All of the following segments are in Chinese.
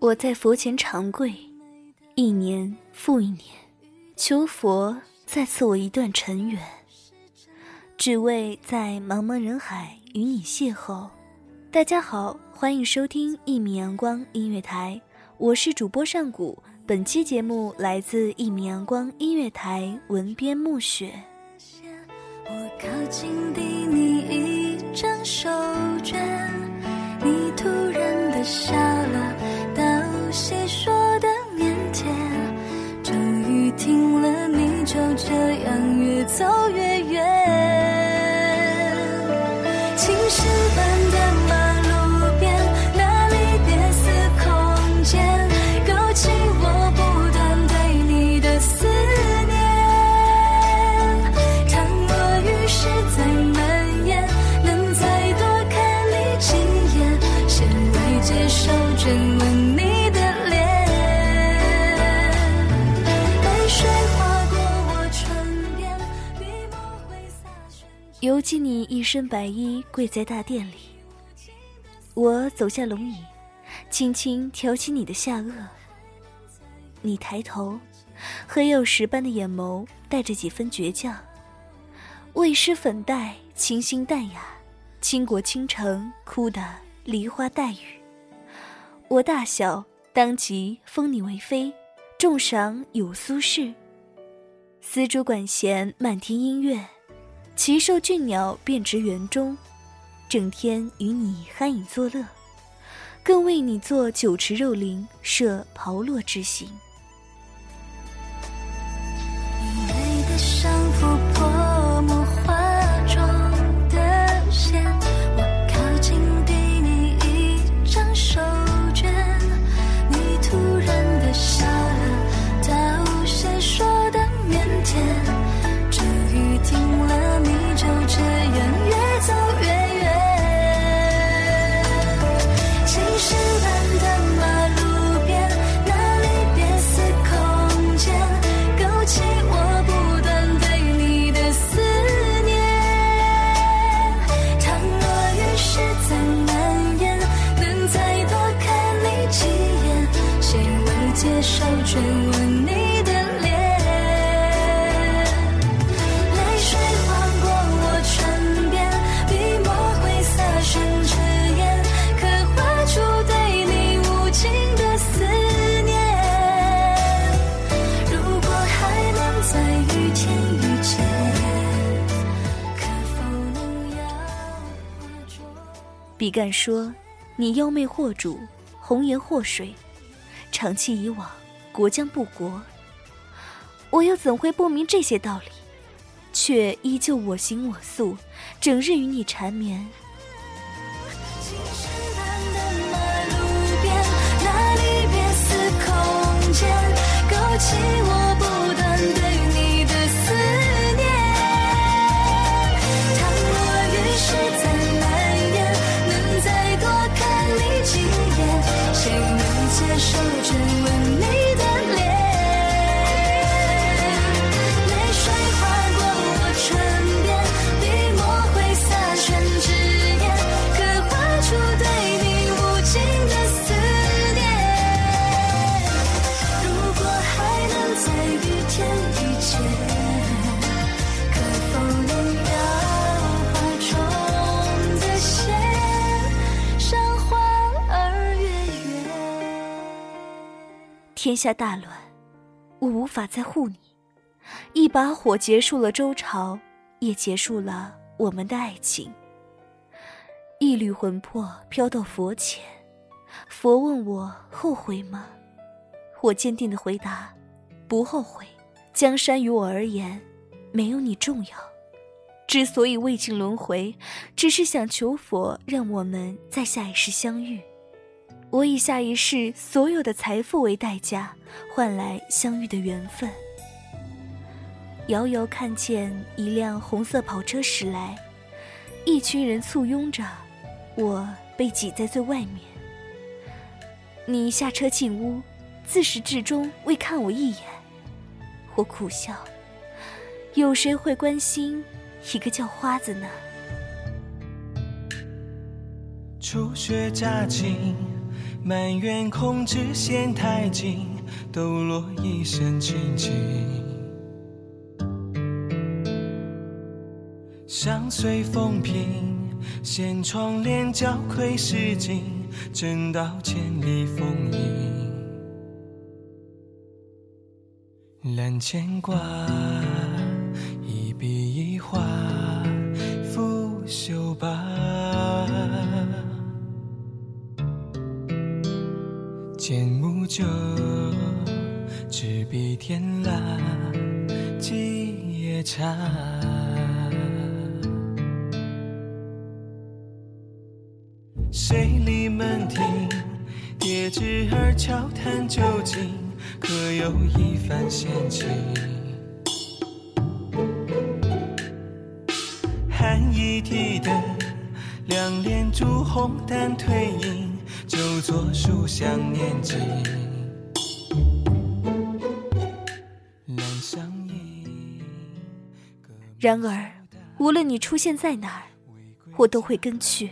我在佛前长跪，一年复一年，求佛再赐我一段尘缘，只为在茫茫人海与你邂逅。大家好，欢迎收听一米阳光音乐台，我是主播上古。本期节目来自一米阳光音乐台文编暮雪。我靠近比你一张手绢，你突然的笑就这样越走越远。身白衣跪在大殿里，我走下龙椅，轻轻挑起你的下颚。你抬头，黑曜石般的眼眸带着几分倔强。未施粉黛，清新淡雅，倾国倾城，哭得梨花带雨。我大小，当即封你为妃，重赏有苏轼。丝竹管弦，漫天音乐。奇兽俊鸟便植园中，整天与你酣饮作乐，更为你做酒池肉林，设炮烙之刑。接受追吻你的脸？泪水划过我唇边，笔墨挥洒成纸烟，刻画出对你无尽的思念。如果还能在雨天遇见，可否能要化作？比干说：“你妖媚惑主，红颜祸水，长期以往，国将不国。”我又怎会不明这些道理？却依旧我行我素，整日与你缠绵。勾起我天下大乱，我无法再护你。一把火结束了周朝，也结束了我们的爱情。一缕魂魄飘到佛前，佛问我后悔吗？我坚定的回答：不后悔。江山于我而言，没有你重要。之所以未尽轮回，只是想求佛让我们在下一世相遇。我以下一世所有的财富为代价，换来相遇的缘分。遥遥看见一辆红色跑车驶来，一群人簇拥着，我被挤在最外面。你下车进屋，自始至终未看我一眼。我苦笑，有谁会关心一个叫花子呢？初雪乍晴，埋怨控制线太紧，抖落一身清静。相随风平，掀窗帘交窥诗景，正道千里风影。揽牵挂，木酒，执笔天蜡，几夜茶。水里门庭，叠纸儿悄谈究竟，可有一番闲情？寒衣提灯，两帘烛红淡褪影，就坐书香念经。阑珊影。然而，无论你出现在哪儿，我都会跟去。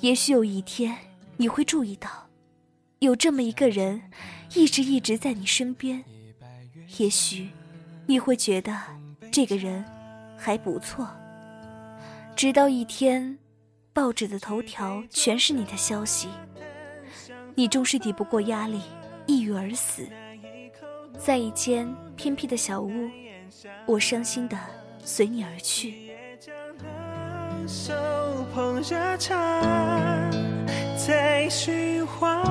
也许有一天，你会注意到，有这么一个人，一直一直在你身边。也许，你会觉得这个人还不错。直到一天，报纸的头条全是你的消息，你终是抵不过压力，抑郁而死。在一间偏僻的小屋，我伤心的随你而去。手捧热茶，在寻花，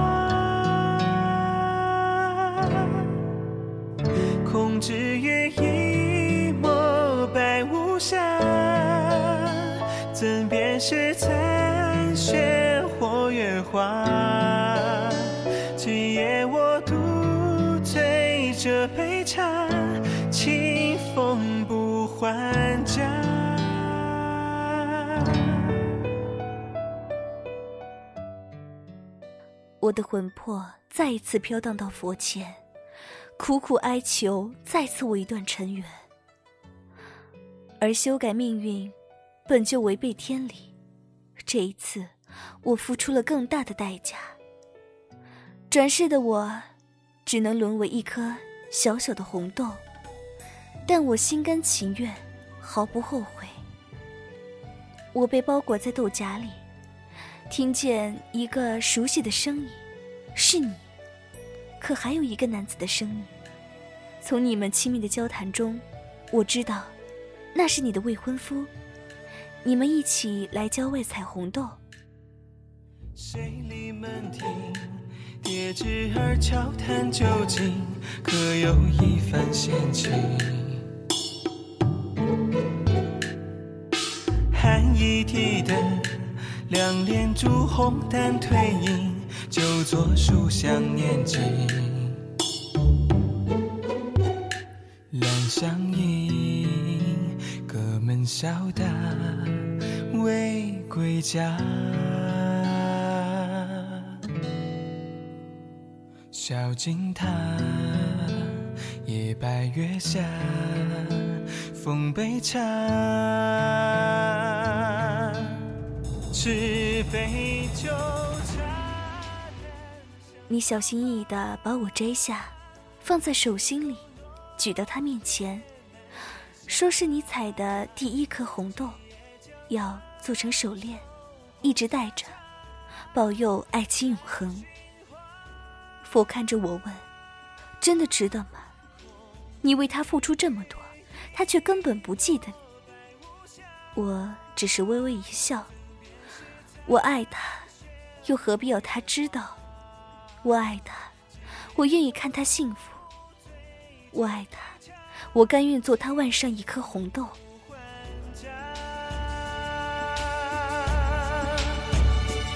空知月一抹白无瑕，怎辨是残雪或月华？我的魂魄再一次飘荡到佛前，苦苦哀求再赐我一段尘缘。而修改命运，本就违背天理。这一次，我付出了更大的代价。转世的我，只能沦为一颗小小的红豆，但我心甘情愿，毫不后悔。我被包裹在豆荚里。听见一个熟悉的声音，是你。可还有一个男子的声音。从你们亲密的交谈中，我知道，那是你的未婚夫。你们一起来郊外采红豆。水里门庭，叠纸儿悄谈究竟，可有一番闲情？寒衣提灯两帘烛红淡褪影，就作书香念经。两相依，隔门笑答未归家。小径塔，夜白月下，奉杯茶，持杯酒。你小心翼翼地把我摘下，放在手心里，举到他面前，说是你采的第一颗红豆，要做成手链，一直戴着，保佑爱情永恒。佛看着我问：“真的值得吗？你为他付出这么多，他却根本不记得你。”我只是微微一笑。我爱他，又何必要他知道？我爱他，我愿意看他幸福。我爱他，我甘愿做他腕上一颗红豆。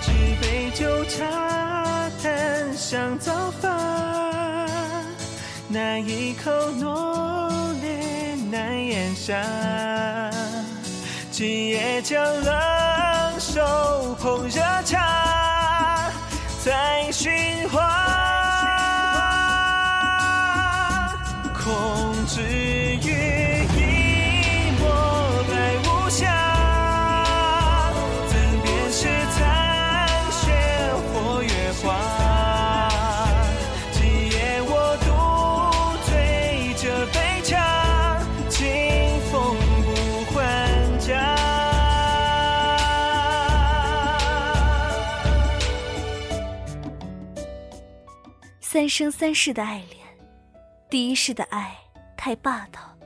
举杯酒茶，淡香早发，那一口浓烈难咽下。今夜将冷手捧热茶，在循环控制。生三世的爱恋，第一世的爱太霸道，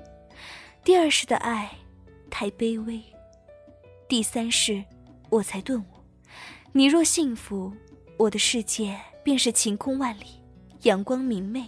第二世的爱太卑微，第三世我才顿悟：你若幸福，我的世界便是晴空万里，阳光明媚。